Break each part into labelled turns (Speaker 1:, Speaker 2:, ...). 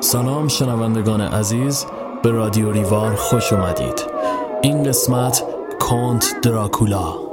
Speaker 1: سلام شنوندگان عزیز به رادیو ریوار خوش اومدید. این قسمت کانت دراکولا.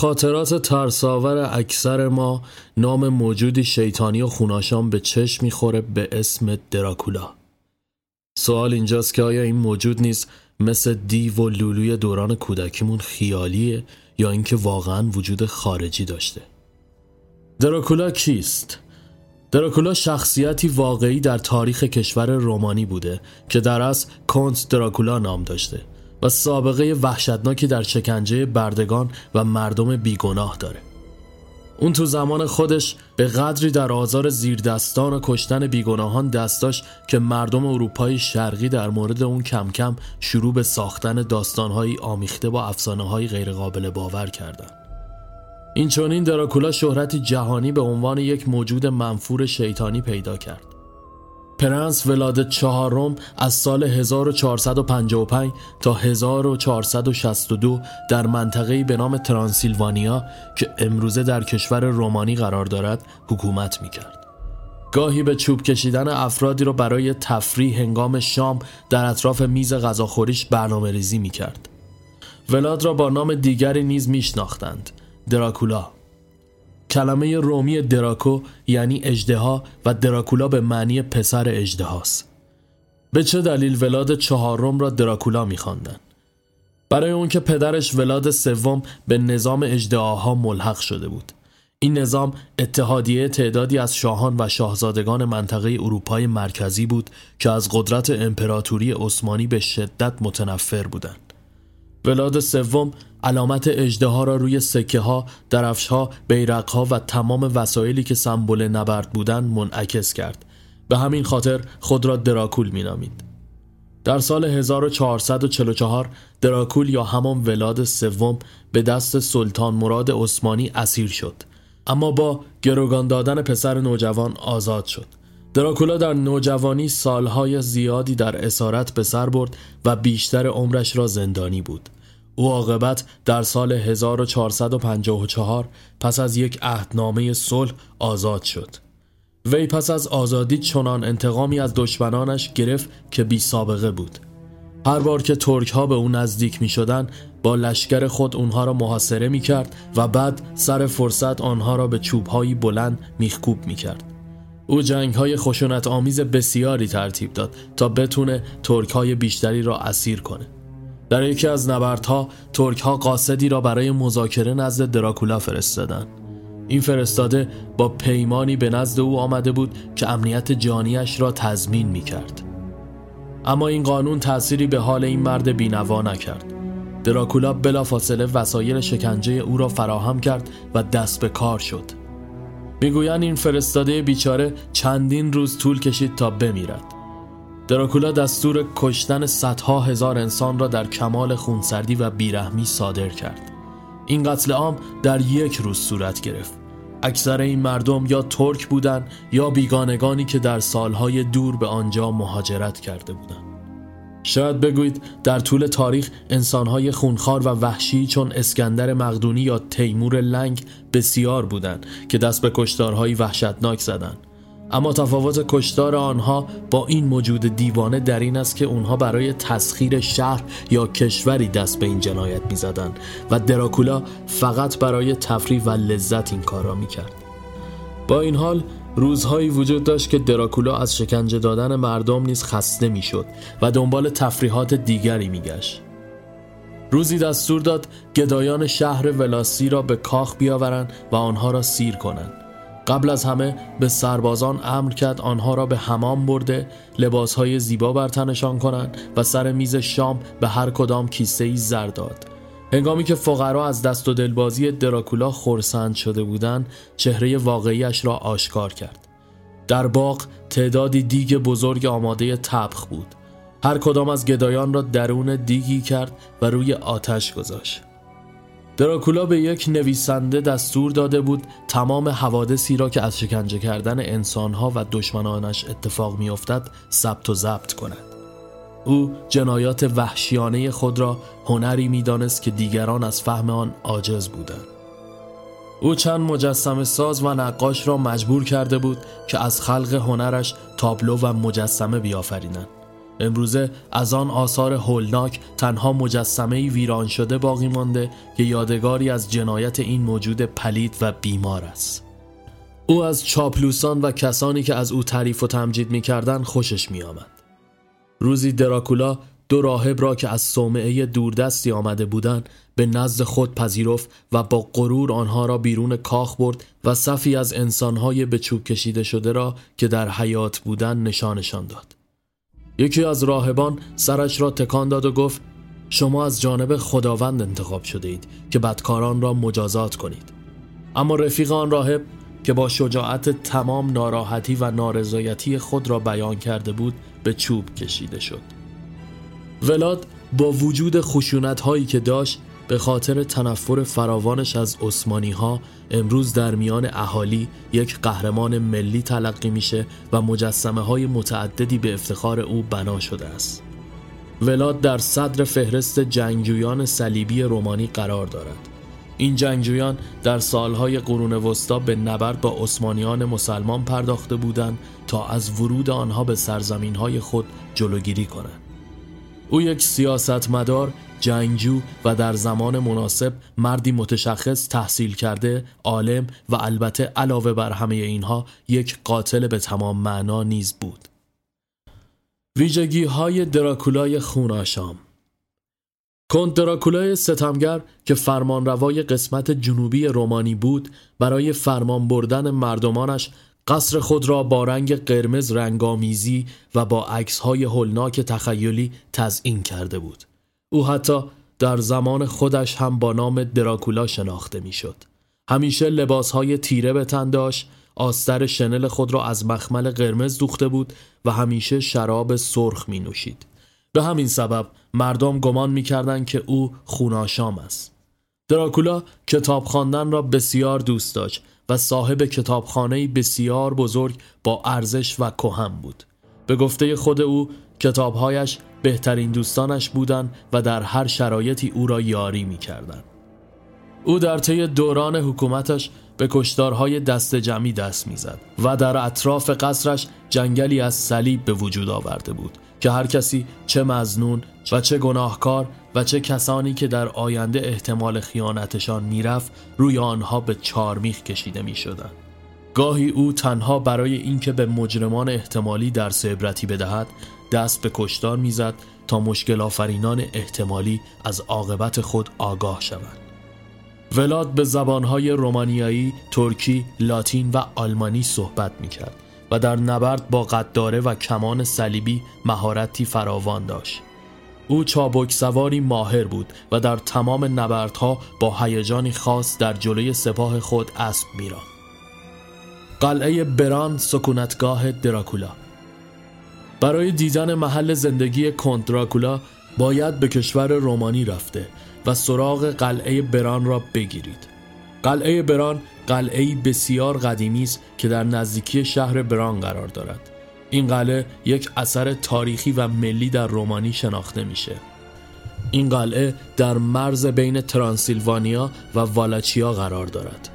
Speaker 1: خاطرات ترساور اکثر ما نام موجودی شیطانی و خوناشان به چشم می‌خوره به اسم دراکولا. سوال اینجاست که آیا این موجود نیست مثل دیو و لولوی دوران کودکیمون خیالیه یا اینکه واقعا وجود خارجی داشته؟ دراکولا کیست؟ دراکولا شخصیتی واقعی در تاریخ کشور رومانی بوده که در از کنت دراکولا نام داشته. و سابقه وحشتناکی در شکنجه بردگان و مردم بیگناه داره اون تو زمان خودش به قدری در آزار زیردستان و کشتن بیگناهان دست داشت که مردم اروپای شرقی در مورد اون کم کم شروع به ساختن داستانهایی آمیخته با افسانه های غیرقابل باور کردند. این چونین دراکولا شهرتی جهانی به عنوان یک موجود منفور شیطانی پیدا کرد. پرنس ولاد چهارم از سال 1455 تا 1462 در منطقه‌ای به نام ترانسیلوانیا که امروزه در کشور رومانی قرار دارد حکومت می‌کرد. گاهی به چوب کشیدن افرادی را برای تفریح هنگام شام در اطراف میز غذاخوریش برنامه ریزی می کرد. ولاد را با نام دیگری نیز میشناختند دراکولا کلمه رومی دراکو یعنی اجدها و دراکولا به معنی پسر اجدهاست. به چه دلیل ولاد چهارم را دراکولا میخواندند؟ برای اون که پدرش ولاد سوم به نظام اجدهاها ملحق شده بود. این نظام اتحادیه تعدادی از شاهان و شاهزادگان منطقه اروپای مرکزی بود که از قدرت امپراتوری عثمانی به شدت متنفر بودند. ولاد سوم علامت اجده را روی سکه ها، درفش ها، بیرق ها و تمام وسایلی که سمبل نبرد بودند منعکس کرد. به همین خاطر خود را دراکول می نامید. در سال 1444 دراکول یا همان ولاد سوم به دست سلطان مراد عثمانی اسیر شد. اما با گروگان دادن پسر نوجوان آزاد شد. دراکولا در نوجوانی سالهای زیادی در اسارت به سر برد و بیشتر عمرش را زندانی بود. او عاقبت در سال 1454 پس از یک عهدنامه صلح آزاد شد. وی پس از آزادی چنان انتقامی از دشمنانش گرفت که بی سابقه بود. هر بار که ترک ها به او نزدیک می شدن با لشکر خود اونها را محاصره می کرد و بعد سر فرصت آنها را به چوب هایی بلند میخکوب می کرد. او جنگ های خشونت آمیز بسیاری ترتیب داد تا بتونه ترک های بیشتری را اسیر کنه. در یکی از نبردها ترک ها قاصدی را برای مذاکره نزد دراکولا فرستادند. این فرستاده با پیمانی به نزد او آمده بود که امنیت جانیش را تضمین می کرد. اما این قانون تأثیری به حال این مرد بینوا نکرد. دراکولا بلافاصله وسایل شکنجه او را فراهم کرد و دست به کار شد. می‌گویند این فرستاده بیچاره چندین روز طول کشید تا بمیرد. دراکولا دستور کشتن صدها هزار انسان را در کمال خونسردی و بیرحمی صادر کرد. این قتل عام در یک روز صورت گرفت. اکثر این مردم یا ترک بودند یا بیگانگانی که در سالهای دور به آنجا مهاجرت کرده بودند. شاید بگویید در طول تاریخ انسانهای خونخوار و وحشی چون اسکندر مقدونی یا تیمور لنگ بسیار بودند که دست به کشتارهایی وحشتناک زدند. اما تفاوت کشتار آنها با این موجود دیوانه در این است که اونها برای تسخیر شهر یا کشوری دست به این جنایت می زدن و دراکولا فقط برای تفریح و لذت این کار را می کرد. با این حال روزهایی وجود داشت که دراکولا از شکنجه دادن مردم نیز خسته می‌شد و دنبال تفریحات دیگری میگشت روزی دستور داد گدایان شهر ولاسی را به کاخ بیاورند و آنها را سیر کنند قبل از همه به سربازان امر کرد آنها را به حمام برده لباسهای زیبا بر تنشان کنند و سر میز شام به هر کدام کیسه ای زر داد. هنگامی که فقرا از دست و دلبازی دراکولا خورسند شده بودند چهره واقعیش را آشکار کرد. در باغ تعدادی دیگ بزرگ آماده تبخ بود. هر کدام از گدایان را درون دیگی کرد و روی آتش گذاشت. دراکولا به یک نویسنده دستور داده بود تمام حوادثی را که از شکنجه کردن انسانها و دشمنانش اتفاق میافتد ثبت و ضبط کند. او جنایات وحشیانه خود را هنری می‌دانست که دیگران از فهم آن عاجز بودند. او چند مجسم ساز و نقاش را مجبور کرده بود که از خلق هنرش تابلو و مجسمه بیافرینند امروزه از آن آثار هولناک تنها مجسمه ویران شده باقی مانده که یادگاری از جنایت این موجود پلید و بیمار است او از چاپلوسان و کسانی که از او تعریف و تمجید می کردن خوشش می آمد. روزی دراکولا دو راهب را که از صومعه دوردستی آمده بودند به نزد خود پذیرفت و با غرور آنها را بیرون کاخ برد و صفی از انسانهای به چوب کشیده شده را که در حیات بودند نشانشان داد یکی از راهبان سرش را تکان داد و گفت شما از جانب خداوند انتخاب شده اید که بدکاران را مجازات کنید. اما رفیق آن راهب که با شجاعت تمام ناراحتی و نارضایتی خود را بیان کرده بود به چوب کشیده شد. ولاد با وجود خشونت هایی که داشت به خاطر تنفر فراوانش از عثمانی ها امروز در میان اهالی یک قهرمان ملی تلقی میشه و مجسمه های متعددی به افتخار او بنا شده است. ولاد در صدر فهرست جنگجویان صلیبی رومانی قرار دارد. این جنگجویان در سالهای قرون وسطا به نبرد با عثمانیان مسلمان پرداخته بودند تا از ورود آنها به سرزمین های خود جلوگیری کنند. او یک سیاستمدار جنگجو و در زمان مناسب مردی متشخص تحصیل کرده عالم و البته علاوه بر همه اینها یک قاتل به تمام معنا نیز بود. ویژگی های دراکولای خوناشام کنت دراکولای ستمگر که فرمانروای قسمت جنوبی رومانی بود برای فرمان بردن مردمانش قصر خود را با رنگ قرمز رنگامیزی و با عکس‌های هولناک تخیلی تزئین کرده بود. او حتی در زمان خودش هم با نام دراکولا شناخته می‌شد. همیشه لباسهای تیره به تن داشت، آستر شنل خود را از مخمل قرمز دوخته بود و همیشه شراب سرخ می نوشید. به همین سبب مردم گمان می که او خوناشام است. دراکولا کتاب خواندن را بسیار دوست داشت و صاحب کتابخانه بسیار بزرگ با ارزش و کهن بود. به گفته خود او کتابهایش بهترین دوستانش بودند و در هر شرایطی او را یاری می کردن. او در طی دوران حکومتش به کشتارهای دست جمعی دست می‌زد و در اطراف قصرش جنگلی از صلیب به وجود آورده بود که هر کسی چه مزنون و چه گناهکار و چه کسانی که در آینده احتمال خیانتشان می‌رفت روی آنها به چارمیخ کشیده می شدن. گاهی او تنها برای اینکه به مجرمان احتمالی در عبرتی بدهد دست به کشتار می‌زد تا مشکل آفرینان احتمالی از عاقبت خود آگاه شوند. ولاد به زبانهای رومانیایی، ترکی، لاتین و آلمانی صحبت می کرد و در نبرد با قداره و کمان صلیبی مهارتی فراوان داشت. او چابک سواری ماهر بود و در تمام نبردها با هیجانی خاص در جلوی سپاه خود اسب میراند. قلعه بران سکونتگاه دراکولا برای دیدن محل زندگی کنت دراکولا باید به کشور رومانی رفته و سراغ قلعه بران را بگیرید. قلعه بران قلعه بسیار قدیمی است که در نزدیکی شهر بران قرار دارد. این قلعه یک اثر تاریخی و ملی در رومانی شناخته میشه. این قلعه در مرز بین ترانسیلوانیا و والاچیا قرار دارد.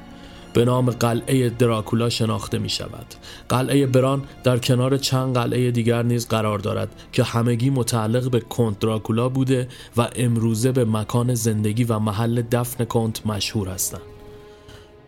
Speaker 1: به نام قلعه دراکولا شناخته می شود. قلعه بران در کنار چند قلعه دیگر نیز قرار دارد که همگی متعلق به کنت دراکولا بوده و امروزه به مکان زندگی و محل دفن کنت مشهور هستند.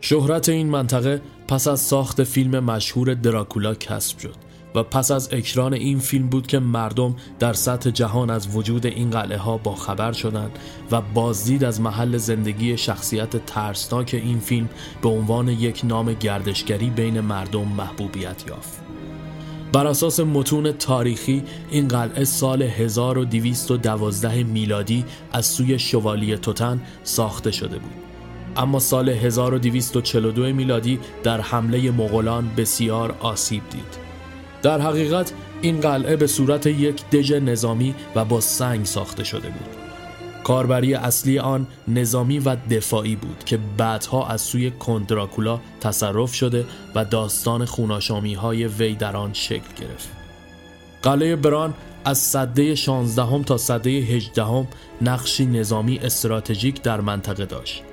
Speaker 1: شهرت این منطقه پس از ساخت فیلم مشهور دراکولا کسب شد و پس از اکران این فیلم بود که مردم در سطح جهان از وجود این قلعه ها با خبر شدند و بازدید از محل زندگی شخصیت ترسناک این فیلم به عنوان یک نام گردشگری بین مردم محبوبیت یافت. بر اساس متون تاریخی این قلعه سال 1212 میلادی از سوی شوالیه توتن ساخته شده بود. اما سال 1242 میلادی در حمله مغولان بسیار آسیب دید. در حقیقت این قلعه به صورت یک دژ نظامی و با سنگ ساخته شده بود. کاربری اصلی آن نظامی و دفاعی بود که بعدها از سوی کندراکولا تصرف شده و داستان خوناشامی های وی در آن شکل گرفت. قلعه بران از صده 16 تا صده 18 نقشی نظامی استراتژیک در منطقه داشت.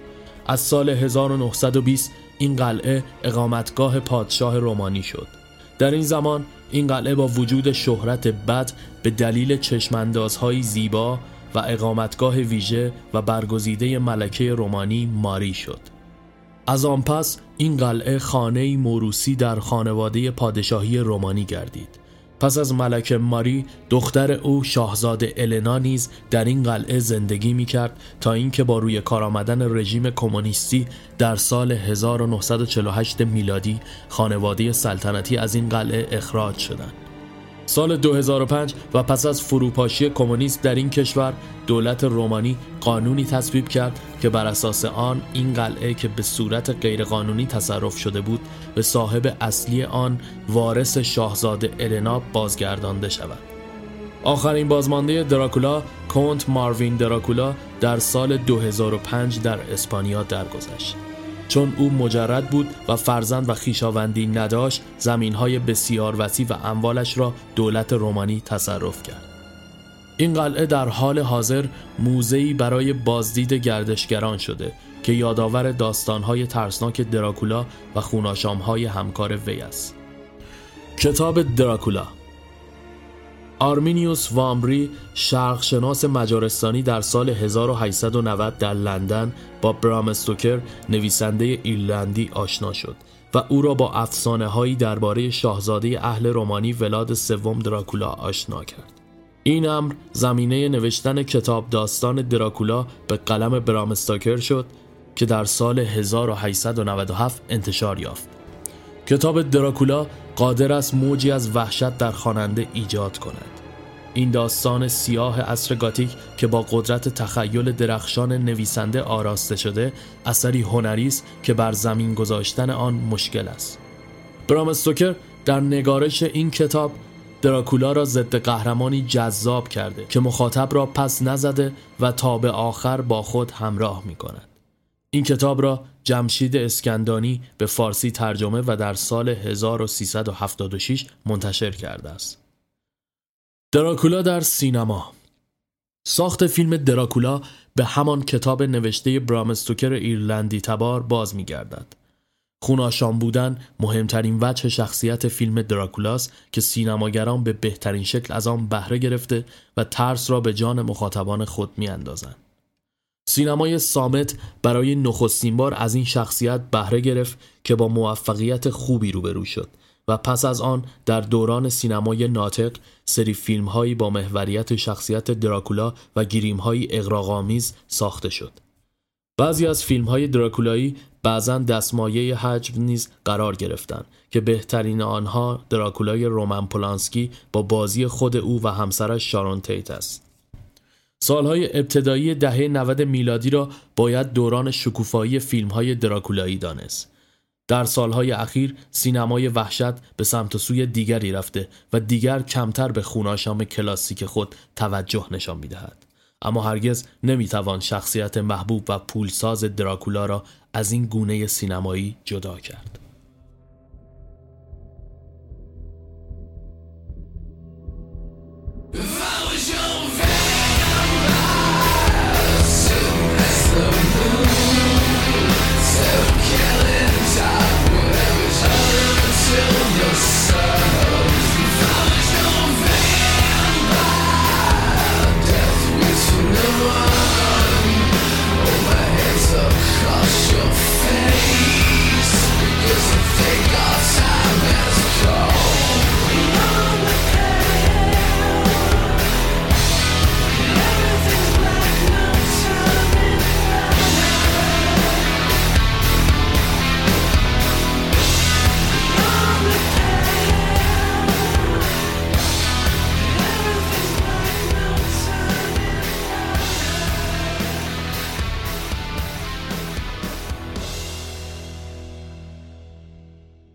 Speaker 1: از سال 1920 این قلعه اقامتگاه پادشاه رومانی شد. در این زمان این قلعه با وجود شهرت بد به دلیل چشماندازهای زیبا و اقامتگاه ویژه و برگزیده ملکه رومانی ماری شد. از آن پس این قلعه خانه موروسی در خانواده پادشاهی رومانی گردید. پس از ملکه ماری دختر او شاهزاده النا نیز در این قلعه زندگی می کرد تا اینکه با روی کار آمدن رژیم کمونیستی در سال 1948 میلادی خانواده سلطنتی از این قلعه اخراج شدند. سال 2005 و پس از فروپاشی کمونیست در این کشور دولت رومانی قانونی تصویب کرد که بر اساس آن این قلعه که به صورت غیرقانونی تصرف شده بود به صاحب اصلی آن وارث شاهزاده النا بازگردانده شود. آخرین بازمانده دراکولا کونت ماروین دراکولا در سال 2005 در اسپانیا درگذشت. چون او مجرد بود و فرزند و خیشاوندی نداشت زمینهای بسیار وسیع و اموالش را دولت رومانی تصرف کرد. این قلعه در حال حاضر موزهی برای بازدید گردشگران شده که یادآور داستانهای ترسناک دراکولا و خوناشامهای همکار وی است. کتاب دراکولا آرمینیوس وامری شرقشناس مجارستانی در سال 1890 در لندن با برام استوکر نویسنده ایرلندی آشنا شد و او را با افسانه هایی درباره شاهزاده اهل رومانی ولاد سوم دراکولا آشنا کرد. این امر زمینه نوشتن کتاب داستان دراکولا به قلم برام استوکر شد که در سال 1897 انتشار یافت. کتاب دراکولا قادر است موجی از وحشت در خواننده ایجاد کند. این داستان سیاه اصر گاتیک که با قدرت تخیل درخشان نویسنده آراسته شده اثری هنری است که بر زمین گذاشتن آن مشکل است برام استوکر در نگارش این کتاب دراکولا را ضد قهرمانی جذاب کرده که مخاطب را پس نزده و تا به آخر با خود همراه می کند. این کتاب را جمشید اسکندانی به فارسی ترجمه و در سال 1376 منتشر کرده است. دراکولا در سینما ساخت فیلم دراکولا به همان کتاب نوشته برامستوکر ایرلندی تبار باز می گردد. خوناشان بودن مهمترین وجه شخصیت فیلم دراکولاس که سینماگران به بهترین شکل از آن بهره گرفته و ترس را به جان مخاطبان خود می اندازن. سینمای سامت برای نخستین بار از این شخصیت بهره گرفت که با موفقیت خوبی روبرو شد و پس از آن در دوران سینمای ناطق سری فیلم هایی با محوریت شخصیت دراکولا و گریم های اغراقامیز ساخته شد. بعضی از فیلم های دراکولایی بعضا دستمایه حجم نیز قرار گرفتند که بهترین آنها دراکولای رومن پولانسکی با بازی خود او و همسرش شارون تیت است. سالهای ابتدایی دهه 90 میلادی را باید دوران شکوفایی فیلم های دراکولایی دانست. در سالهای اخیر سینمای وحشت به سمت و سوی دیگری رفته و دیگر کمتر به خوناشام کلاسیک خود توجه نشان می‌دهد. اما هرگز نمی‌توان شخصیت محبوب و پولساز دراکولا را از این گونه سینمایی جدا کرد.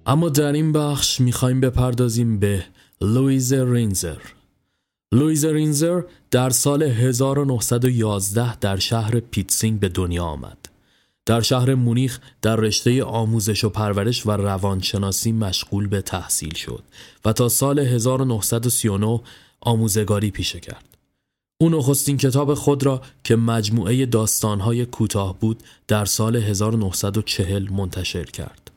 Speaker 1: اما در این بخش می‌خوایم بپردازیم به لویز رینزر لویز رینزر در سال 1911 در شهر پیتسلینگ به دنیا آمد در شهر مونیخ در رشته آموزش و پرورش و روانشناسی مشغول به تحصیل شد و تا سال 1939 آموزگاری پیشه کرد. او نخستین کتاب خود را که مجموعه داستانهای کوتاه بود در سال 1940 منتشر کرد.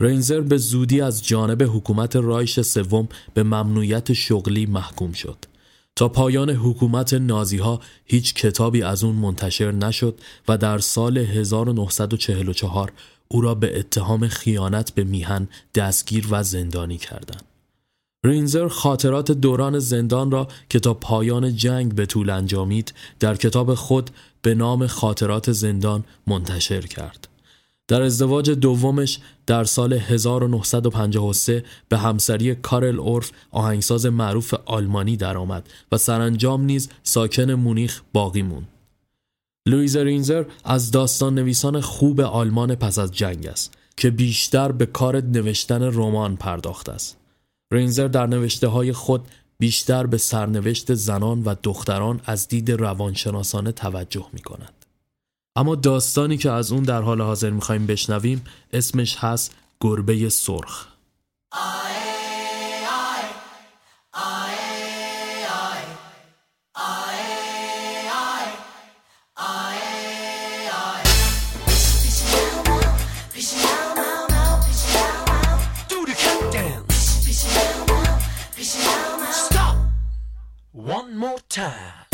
Speaker 1: رینزر به زودی از جانب حکومت رایش سوم به ممنوعیت شغلی محکوم شد. تا پایان حکومت نازی ها هیچ کتابی از اون منتشر نشد و در سال 1944 او را به اتهام خیانت به میهن دستگیر و زندانی کردند. رینزر خاطرات دوران زندان را که تا پایان جنگ به طول انجامید در کتاب خود به نام خاطرات زندان منتشر کرد. در ازدواج دومش در سال 1953 به همسری کارل اورف آهنگساز معروف آلمانی درآمد و سرانجام نیز ساکن مونیخ باقی موند. لویز رینزر از داستان نویسان خوب آلمان پس از جنگ است که بیشتر به کار نوشتن رمان پرداخته است. رینزر در نوشته های خود بیشتر به سرنوشت زنان و دختران از دید روانشناسانه توجه می کند. اما داستانی که از اون در حال حاضر می‌خوایم بشنویم اسمش هست گربه سرخ
Speaker 2: One more time.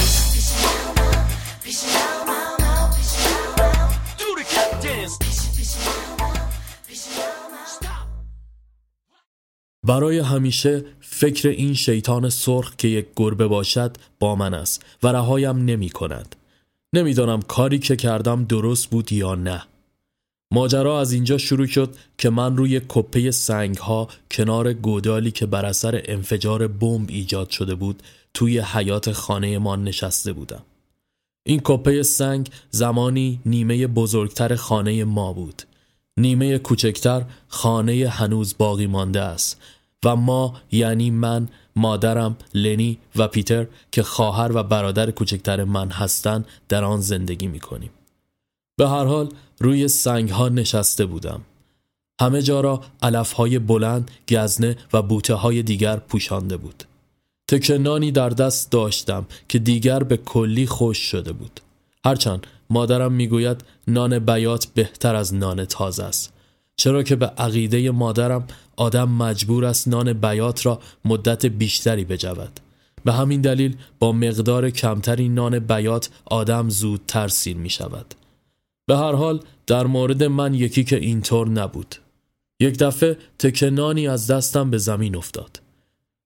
Speaker 1: برای همیشه فکر این شیطان سرخ که یک گربه باشد با من است و رهایم نمی کند. نمی‌دانم کاری که کردم درست بود یا نه. ماجرا از اینجا شروع شد که من روی کپه سنگ ها کنار گودالی که بر اثر انفجار بمب ایجاد شده بود توی حیات خانه ما نشسته بودم. این کپه سنگ زمانی نیمه بزرگتر خانه ما بود. نیمه کوچکتر خانه هنوز باقی مانده است و ما یعنی من مادرم لنی و پیتر که خواهر و برادر کوچکتر من هستند در آن زندگی می کنیم. به هر حال روی سنگ ها نشسته بودم. همه جا را علف های بلند، گزنه و بوته های دیگر پوشانده بود. تکنانی در دست داشتم که دیگر به کلی خوش شده بود. هرچند مادرم می‌گوید نان بیات بهتر از نان تازه است. چرا که به عقیده مادرم آدم مجبور است نان بیات را مدت بیشتری بجود. به همین دلیل با مقدار کمتری نان بیات آدم زودتر سیر می شود به هر حال در مورد من یکی که اینطور نبود. یک دفعه تکنانی از دستم به زمین افتاد.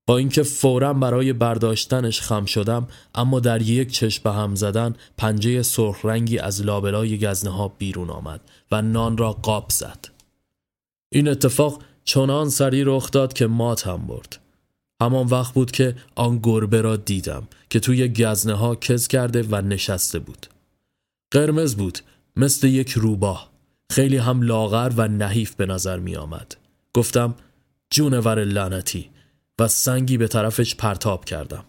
Speaker 1: با اینکه فورا برای برداشتنش خم شدم اما در یک چشم به هم زدن پنجه سرخ رنگی از لابلای گزنه ها بیرون آمد و نان را قاب زد. این اتفاق چنان سری رخ داد که ماتم برد. همان وقت بود که آن گربه را دیدم که توی گزنه ها کز کرده و نشسته بود. قرمز بود مثل یک روباه. خیلی هم لاغر و نحیف به نظر می آمد گفتم جونور لعنتی. و سنگی به طرفش پرتاب کردم.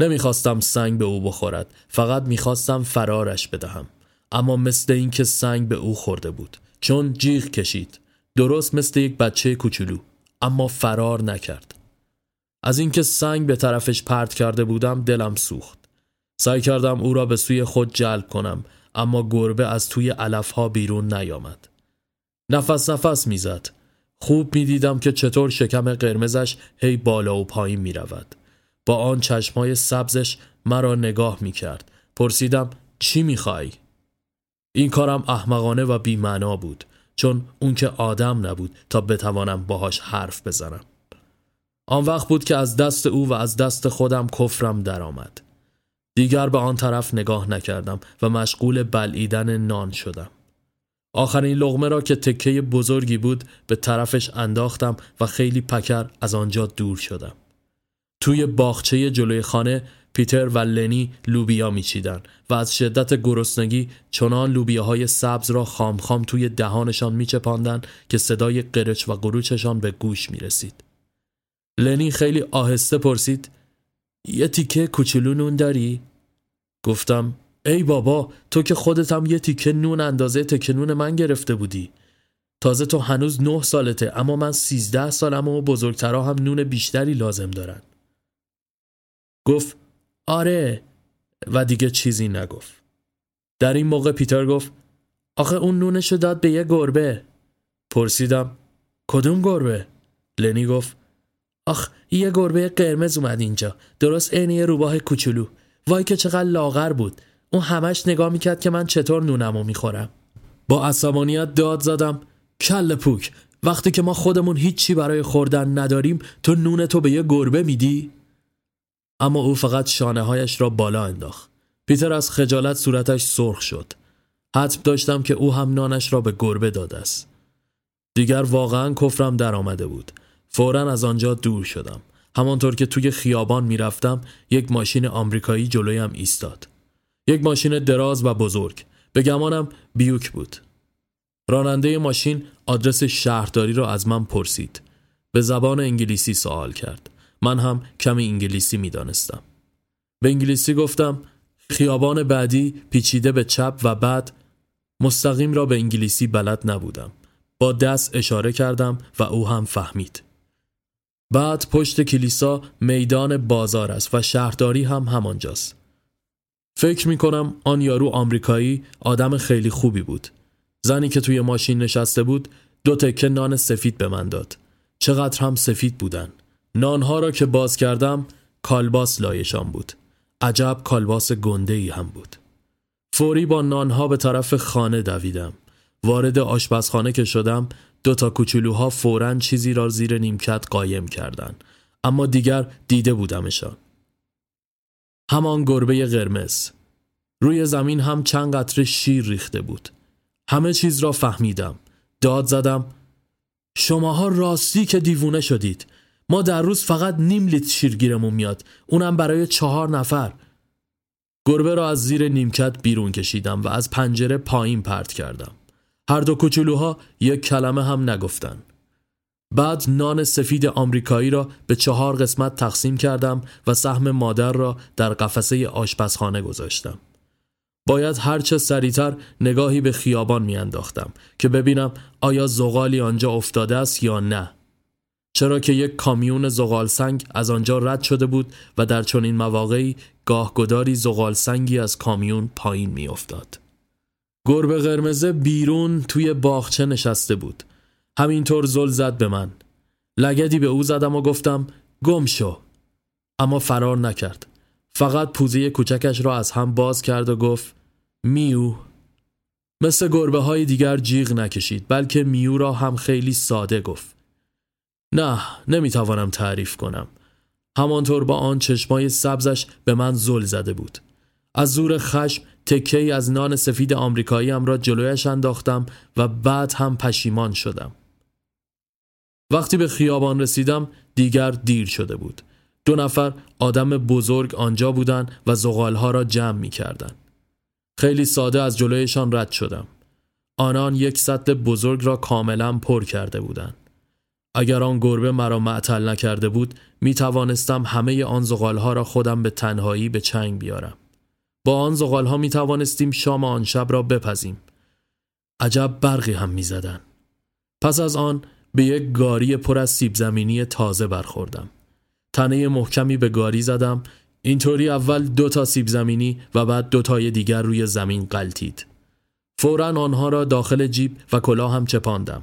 Speaker 1: نمی‌خواستم سنگ به او بخورد فقط می‌خواستم فرارش بدهم. اما مثل اینکه سنگ به او خورده بود چون جیغ کشید. درست مثل یک بچه کوچولو اما فرار نکرد. از اینکه سنگ به طرفش پرت کرده بودم دلم سوخت. سعی کردم او را به سوی خود جلب کنم اما گربه از توی علفها بیرون نیامد. نفس نفس می‌زد. خوب می‌دیدم که چطور شکم قرمزش هی بالا و پایین می رود. با آن چشمای سبزش مرا نگاه می کرد. پرسیدم چی می خواهی؟ این کارم احمقانه و بیمعنا بود چون اون که آدم نبود تا بتوانم باهاش حرف بزنم. آن وقت بود که از دست او و از دست خودم کفرم درآمد. دیگر به آن طرف نگاه نکردم و مشغول بلعیدن نان شدم. آخرین لغمه را که تکه بزرگی بود به طرفش انداختم و خیلی پکر از آنجا دور شدم. توی باغچه جلوی خانه پیتر و لنی لوبیا میچیدن و از شدت گرسنگی چنان لوبیاهای سبز را خام خام توی دهانشان میچپاندن که صدای قرچ و قروچشان به گوش می‌رسید. لنی خیلی آهسته پرسید یه تیکه کوچولو نون داری؟ گفتم ای بابا تو که خودت هم یه تیکه نون اندازه تکه نون من گرفته بودی. تازه تو هنوز نه سالته اما من سیزده سالم و بزرگترا هم نون بیشتری لازم دارن. گفت آره و دیگه چیزی نگفت. در این موقع پیتر گفت آخه اون نونشو داد به یه گربه. پرسیدم کدوم گربه؟ لنی گفت آخ یه گربه قرمز اومد اینجا. درست عین یه روباه کوچولو. وای که چقدر لاغر بود. اون همش نگاه می‌کرد که من چطور نونمو می‌خورم با عصبانیت داد زدم کل پوک وقتی که ما خودمون هیچی برای خوردن نداریم تو نون تو به یه گربه میدی؟ اما او فقط شانه هایش را بالا انداخت. پیتر از خجالت صورتش سرخ شد. حتم داشتم که او هم نانش را به گربه داده است. دیگر واقعا کفرم در آمده بود. فورا از آنجا دور شدم. همانطور که توی خیابان می‌رفتم یک ماشین آمریکایی جلویم ایستاد. یک ماشین دراز و بزرگ. به گمانم بیوک بود. راننده ماشین آدرس شهرداری را از من پرسید. به زبان انگلیسی سوال کرد. من هم کمی انگلیسی می دانستم. به انگلیسی گفتم خیابان بعدی پیچیده به چپ و بعد مستقیم را به انگلیسی بلد نبودم. با دست اشاره کردم و او هم فهمید. بعد پشت کلیسا میدان بازار است و شهرداری هم همانجاست. فکر می کنم آن یارو آمریکایی آدم خیلی خوبی بود. زنی که توی ماشین نشسته بود دو تکه نان سفید به من داد. چقدر هم سفید بودن. نانها را که باز کردم کالباس لایشان بود. عجب کالباس گنده ای هم بود. فوری با نانها به طرف خانه دویدم. وارد آشپزخانه که شدم دو تا کوچولوها فورا چیزی را زیر نیمکت قایم کردند. اما دیگر دیده بودمشان. همان گربه قرمز. روی زمین هم چند قطره شیر ریخته بود. همه چیز را فهمیدم. داد زدم. شماها راستی که دیوونه شدید. ما در روز فقط نیم لیتر شیرگیرمون میاد. اونم برای چهار نفر. گربه را از زیر نیمکت بیرون کشیدم و از پنجره پایین پرت کردم. هر دو کوچولوها یک کلمه هم نگفتن. بعد نان سفید آمریکایی را به چهار قسمت تقسیم کردم و سهم مادر را در قفسه آشپزخانه گذاشتم. باید هرچه سریعتر نگاهی به خیابان میانداختم که ببینم آیا زغالی آنجا افتاده است یا نه. چرا که یک کامیون زغال سنگ از آنجا رد شده بود و در چنین مواقعی گاهگداری زغال سنگی از کامیون پایین میافتاد. گربه قرمزه بیرون توی باغچه نشسته بود. همینطور زل زد به من. لگدی به او زدم و گفتم گم شو. اما فرار نکرد. فقط پوزه کوچکش را از هم باز کرد و گفت میو مثل گربه های دیگر جیغ نکشید بلکه میو را هم خیلی ساده گفت نه نمی‌توانم تعریف کنم همانطور با آن چشمای سبزش به من زل زده بود از زور خشم تکه از نان سفید آمریکایی را جلویش انداختم و بعد هم پشیمان شدم وقتی به خیابان رسیدم دیگر دیر شده بود دو نفر آدم بزرگ آنجا بودند و زغالها را جمع می کردن. خیلی ساده از جلویشان رد شدم. آنان یک سطل بزرگ را کاملا پر کرده بودند. اگر آن گربه مرا معطل نکرده بود می توانستم همه آن زغالها را خودم به تنهایی به چنگ بیارم. با آن زغالها می توانستیم شام آن شب را بپزیم. عجب برقی هم می زدن. پس از آن به یک گاری پر از سیب زمینی تازه برخوردم. تنه محکمی به گاری زدم اینطوری اول دو تا سیب زمینی و بعد دو تای دیگر روی زمین قلتید. فورا آنها را داخل جیب و کلاه هم چپاندم.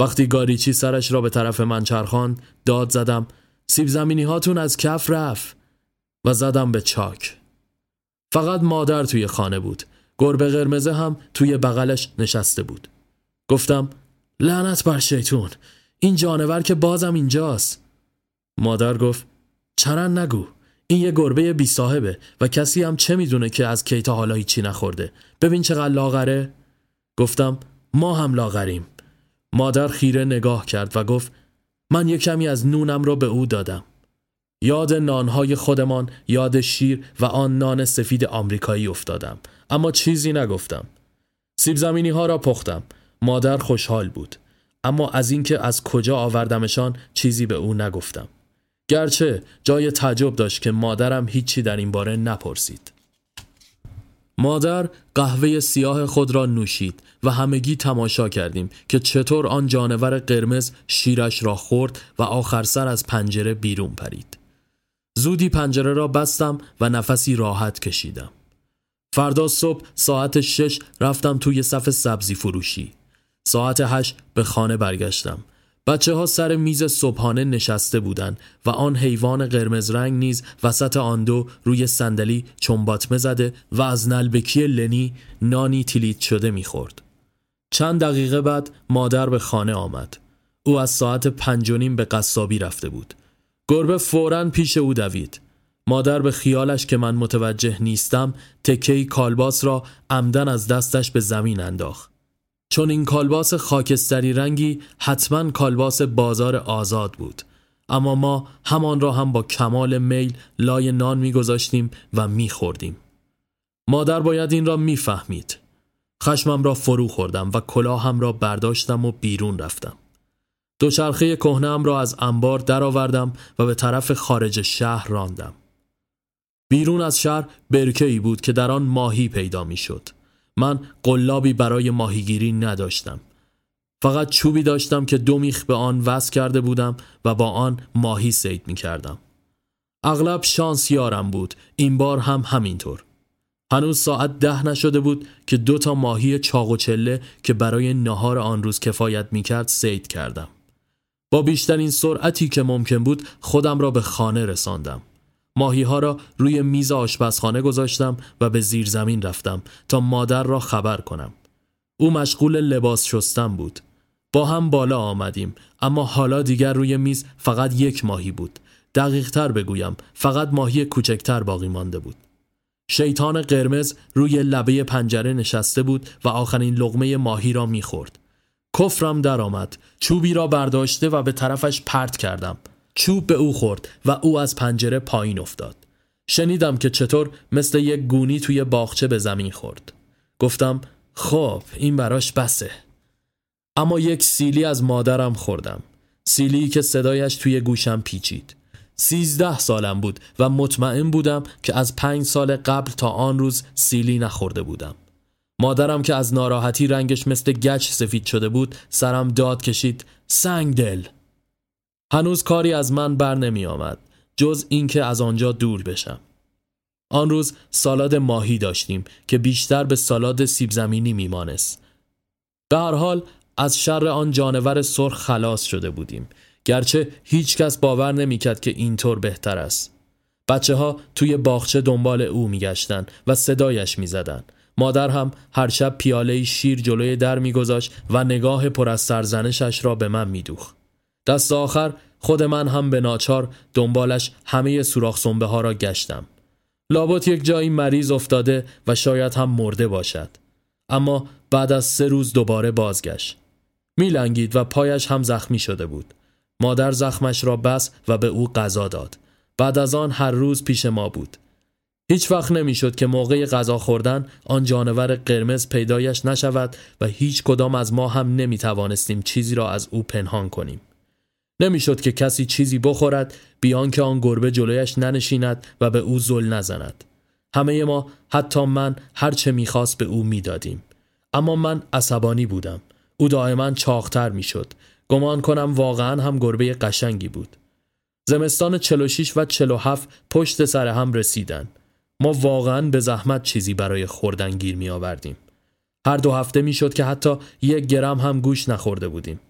Speaker 1: وقتی گاریچی سرش را به طرف من چرخان داد زدم سیب زمینی هاتون از کف رفت و زدم به چاک. فقط مادر توی خانه بود. گربه قرمزه هم توی بغلش نشسته بود. گفتم لعنت بر شیطون. این جانور که بازم اینجاست. مادر گفت چرا نگو؟ این یه گربه بی صاحبه و کسی هم چه می‌دونه که از کیتا حالا هیچی نخورده؟ ببین چقدر لاغره. گفتم ما هم لاغریم. مادر خیره نگاه کرد و گفت من یه کمی از نونم را به او دادم. یاد نانهای خودمان یاد شیر و آن نان سفید آمریکایی افتادم. اما چیزی نگفتم. سیب زمینی ها را پختم. مادر خوشحال بود اما از اینکه از کجا آوردمشان چیزی به او نگفتم گرچه جای تعجب داشت که مادرم هیچی در این باره نپرسید مادر قهوه سیاه خود را نوشید و همگی تماشا کردیم که چطور آن جانور قرمز شیرش را خورد و آخر سر از پنجره بیرون پرید. زودی پنجره را بستم و نفسی راحت کشیدم. فردا صبح ساعت شش رفتم توی صف سبزی فروشی. ساعت هشت به خانه برگشتم. بچه ها سر میز صبحانه نشسته بودند و آن حیوان قرمز رنگ نیز وسط آن دو روی صندلی چنباتمه زده و از نلبکی لنی نانی تیلیت شده می‌خورد. چند دقیقه بعد مادر به خانه آمد. او از ساعت پنج به قصابی رفته بود. گربه فورا پیش او دوید. مادر به خیالش که من متوجه نیستم تکهی کالباس را عمدن از دستش به زمین انداخت. چون این کالباس خاکستری رنگی حتما کالباس بازار آزاد بود. اما ما همان را هم با کمال میل لای نان میگذاشتیم و میخوردیم. مادر باید این را می‌فهمید. خشمم را فرو خوردم و کلاهم را برداشتم و بیرون رفتم. دوچرخه کهنم را از انبار درآوردم و به طرف خارج شهر راندم. بیرون از شهر برکه ای بود که در آن ماهی پیدا می‌شد. من قلابی برای ماهیگیری نداشتم. فقط چوبی داشتم که دو میخ به آن وصل کرده بودم و با آن ماهی سید می کردم. اغلب شانس یارم بود. این بار هم همینطور. هنوز ساعت ده نشده بود که دو تا ماهی چاق و چله که برای نهار آن روز کفایت می کرد سید کردم. با بیشترین سرعتی که ممکن بود خودم را به خانه رساندم. ماهی ها را روی میز آشپزخانه گذاشتم و به زیر زمین رفتم تا مادر را خبر کنم. او مشغول لباس شستم بود. با هم بالا آمدیم اما حالا دیگر روی میز فقط یک ماهی بود. دقیق تر بگویم فقط ماهی کوچکتر باقی مانده بود. شیطان قرمز روی لبه پنجره نشسته بود و آخرین لغمه ماهی را می‌خورد. کفرم درآمد. چوبی را برداشته و به طرفش پرت کردم. چوب به او خورد و او از پنجره پایین افتاد. شنیدم که چطور مثل یک گونی توی باغچه به زمین خورد. گفتم خب این براش بسه. اما یک سیلی از مادرم خوردم. سیلی که صدایش توی گوشم پیچید. سیزده سالم بود و مطمئن بودم که از پنج سال قبل تا آن روز سیلی نخورده بودم. مادرم که از ناراحتی رنگش مثل گچ سفید شده بود سرم داد کشید سنگ دل هنوز کاری از من بر نمی آمد جز اینکه از آنجا دور بشم. آن روز سالاد ماهی داشتیم که بیشتر به سالاد سیب زمینی میمانست. به هر حال از شر آن جانور سرخ خلاص شده بودیم گرچه هیچ کس باور نمی‌کرد که اینطور بهتر است. بچه ها توی باغچه دنبال او میگشتند و صدایش می‌زدند. مادر هم هر شب پیاله شیر جلوی در میگذاشت و نگاه پر از سرزنشش را به من میدوخت. دست آخر خود من هم به ناچار دنبالش همه سوراخ سنبه ها را گشتم. لابد یک جایی مریض افتاده و شاید هم مرده باشد. اما بعد از سه روز دوباره بازگشت. میلنگید و پایش هم زخمی شده بود. مادر زخمش را بس و به او غذا داد. بعد از آن هر روز پیش ما بود. هیچ وقت نمی‌شد که موقع غذا خوردن آن جانور قرمز پیدایش نشود و هیچ کدام از ما هم نمی توانستیم چیزی را از او پنهان کنیم. نمی‌شد که کسی چیزی بخورد بیان که آن گربه جلویش ننشیند و به او زل نزند. همه ما حتی من هرچه می‌خواست به او می‌دادیم. اما من عصبانی بودم. او دائما چاختر می‌شد. گمان کنم واقعا هم گربه قشنگی بود. زمستان 46 و 47 پشت سر هم رسیدن ما واقعا به زحمت چیزی برای خوردن گیر می آوردیم هر دو هفته می‌شد که حتی یک گرم هم گوش نخورده بودیم.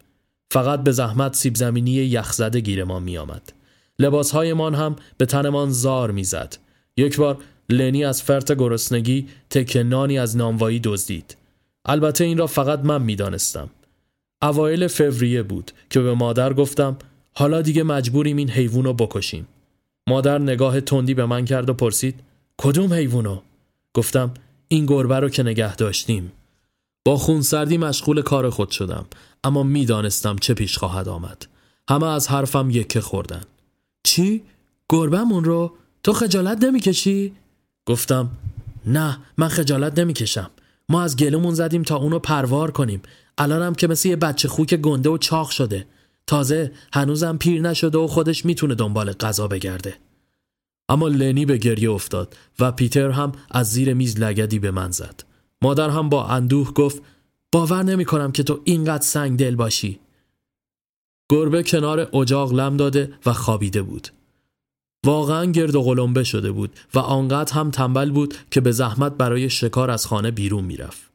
Speaker 1: فقط به زحمت سیب زمینی یخزده گیر ما می آمد. لباسهایمان هم به تنمان زار می‌زد. یک بار لنی از فرط گرسنگی تکنانی از نانوایی دزدید. البته این را فقط من می‌دانستم. اوایل فوریه بود که به مادر گفتم حالا دیگه مجبوریم این حیوان رو بکشیم. مادر نگاه تندی به من کرد و پرسید کدوم حیوانو؟ گفتم این گربه رو که نگه داشتیم. با خونسردی مشغول کار خود شدم اما می‌دانستم چه پیش خواهد آمد. همه از حرفم یکه خوردن. چی؟ گربمون رو؟ تو خجالت نمی‌کشی؟ گفتم نه من خجالت نمی‌کشم. ما از گلومون زدیم تا اونو پروار کنیم. الانم که مثل یه بچه خوک گنده و چاق شده. تازه هنوزم پیر نشده و خودش می‌تونه دنبال غذا بگرده. اما لنی به گریه افتاد و پیتر هم از زیر میز لگدی به من زد. مادر هم با اندوه گفت باور نمی کنم که تو اینقدر سنگ دل باشی. گربه کنار اجاق لم داده و خوابیده بود. واقعا گرد و غلمبه شده بود و آنقدر هم تنبل بود که به زحمت برای شکار از خانه بیرون می‌رفت.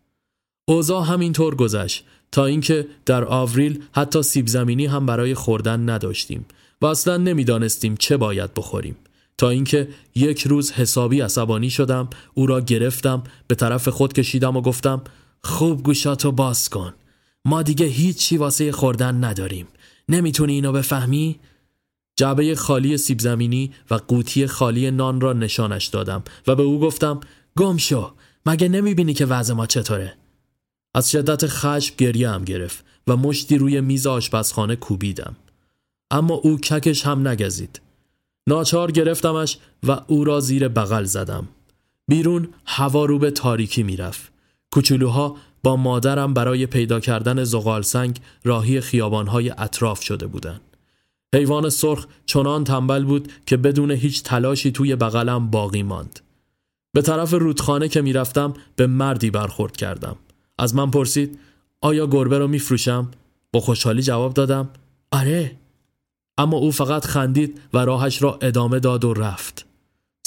Speaker 1: اوضاع همینطور گذشت تا اینکه در آوریل حتی سیب زمینی هم برای خوردن نداشتیم و اصلا نمی‌دانستیم چه باید بخوریم. تا اینکه یک روز حسابی عصبانی شدم او را گرفتم به طرف خود کشیدم و گفتم خوب گوشاتو باز کن. ما دیگه هیچی واسه خوردن نداریم. نمی‌تونی اینو بفهمی؟ جعبه خالی سیب زمینی و قوطی خالی نان را نشانش دادم و به او گفتم گم شو. مگه نمی‌بینی که وضع ما چطوره؟ از شدت خشم گریه هم گرفت و مشتی روی میز آشپزخانه کوبیدم. اما او ککش هم نگزید. ناچار گرفتمش و او را زیر بغل زدم بیرون هوا رو به تاریکی می‌رفت کوچولوها با مادرم برای پیدا کردن زغال سنگ راهی خیابانهای اطراف شده بودند حیوان سرخ چنان تنبل بود که بدون هیچ تلاشی توی بغلم باقی ماند. به طرف رودخانه که می‌رفتم به مردی برخورد کردم. از من پرسید آیا گربه رو میفروشم؟ با خوشحالی جواب دادم آره. اما او فقط خندید و راهش را ادامه داد و رفت.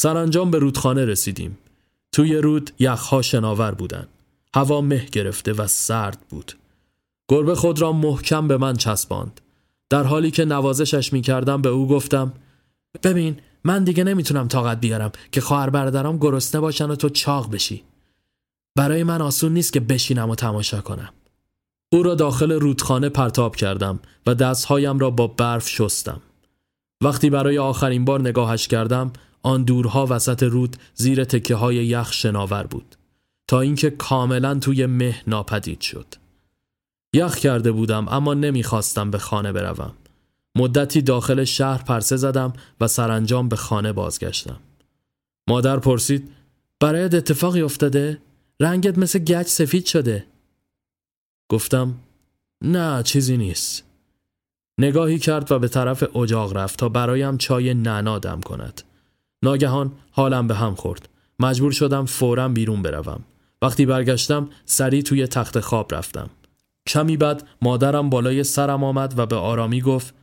Speaker 1: سرانجام به رودخانه رسیدیم. توی رود یخها شناور بودن. هوا مه گرفته و سرد بود. گربه خود را محکم به من چسباند. در حالی که نوازشش می کردم به او گفتم ببین من دیگه نمی‌تونم طاقت بیارم که خواهر برادرام گرسنه باشن و تو چاق بشی برای من آسون نیست که بشینم و تماشا کنم او را داخل رودخانه پرتاب کردم و دستهایم را با برف شستم وقتی برای آخرین بار نگاهش کردم آن دورها وسط رود زیر تکه های یخ شناور بود تا اینکه کاملا توی مه ناپدید شد یخ کرده بودم اما نمی‌خواستم به خانه بروم. مدتی داخل شهر پرسه زدم و سرانجام به خانه بازگشتم. مادر پرسید برایت اتفاقی افتاده؟ رنگت مثل گچ سفید شده. گفتم نه چیزی نیست. نگاهی کرد و به طرف اجاق رفت تا برایم چای نعنا دم کند. ناگهان حالم به هم خورد. مجبور شدم فورا بیرون بروم. وقتی برگشتم سری توی تخت خواب رفتم. کمی بعد مادرم بالای سرم آمد و به آرامی گفت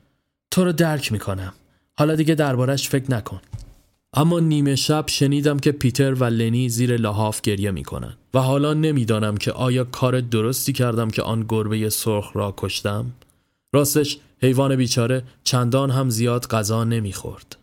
Speaker 1: تو رو درک می‌کنم حالا دیگه دربارش فکر نکن اما نیمه شب شنیدم که پیتر و لنی زیر لحاف گریه می‌کنن و حالا نمی‌دانم که آیا کار درستی کردم که آن گربه سرخ را کشتم. راستش حیوان بیچاره چندان هم زیاد غذا نمی‌خورد.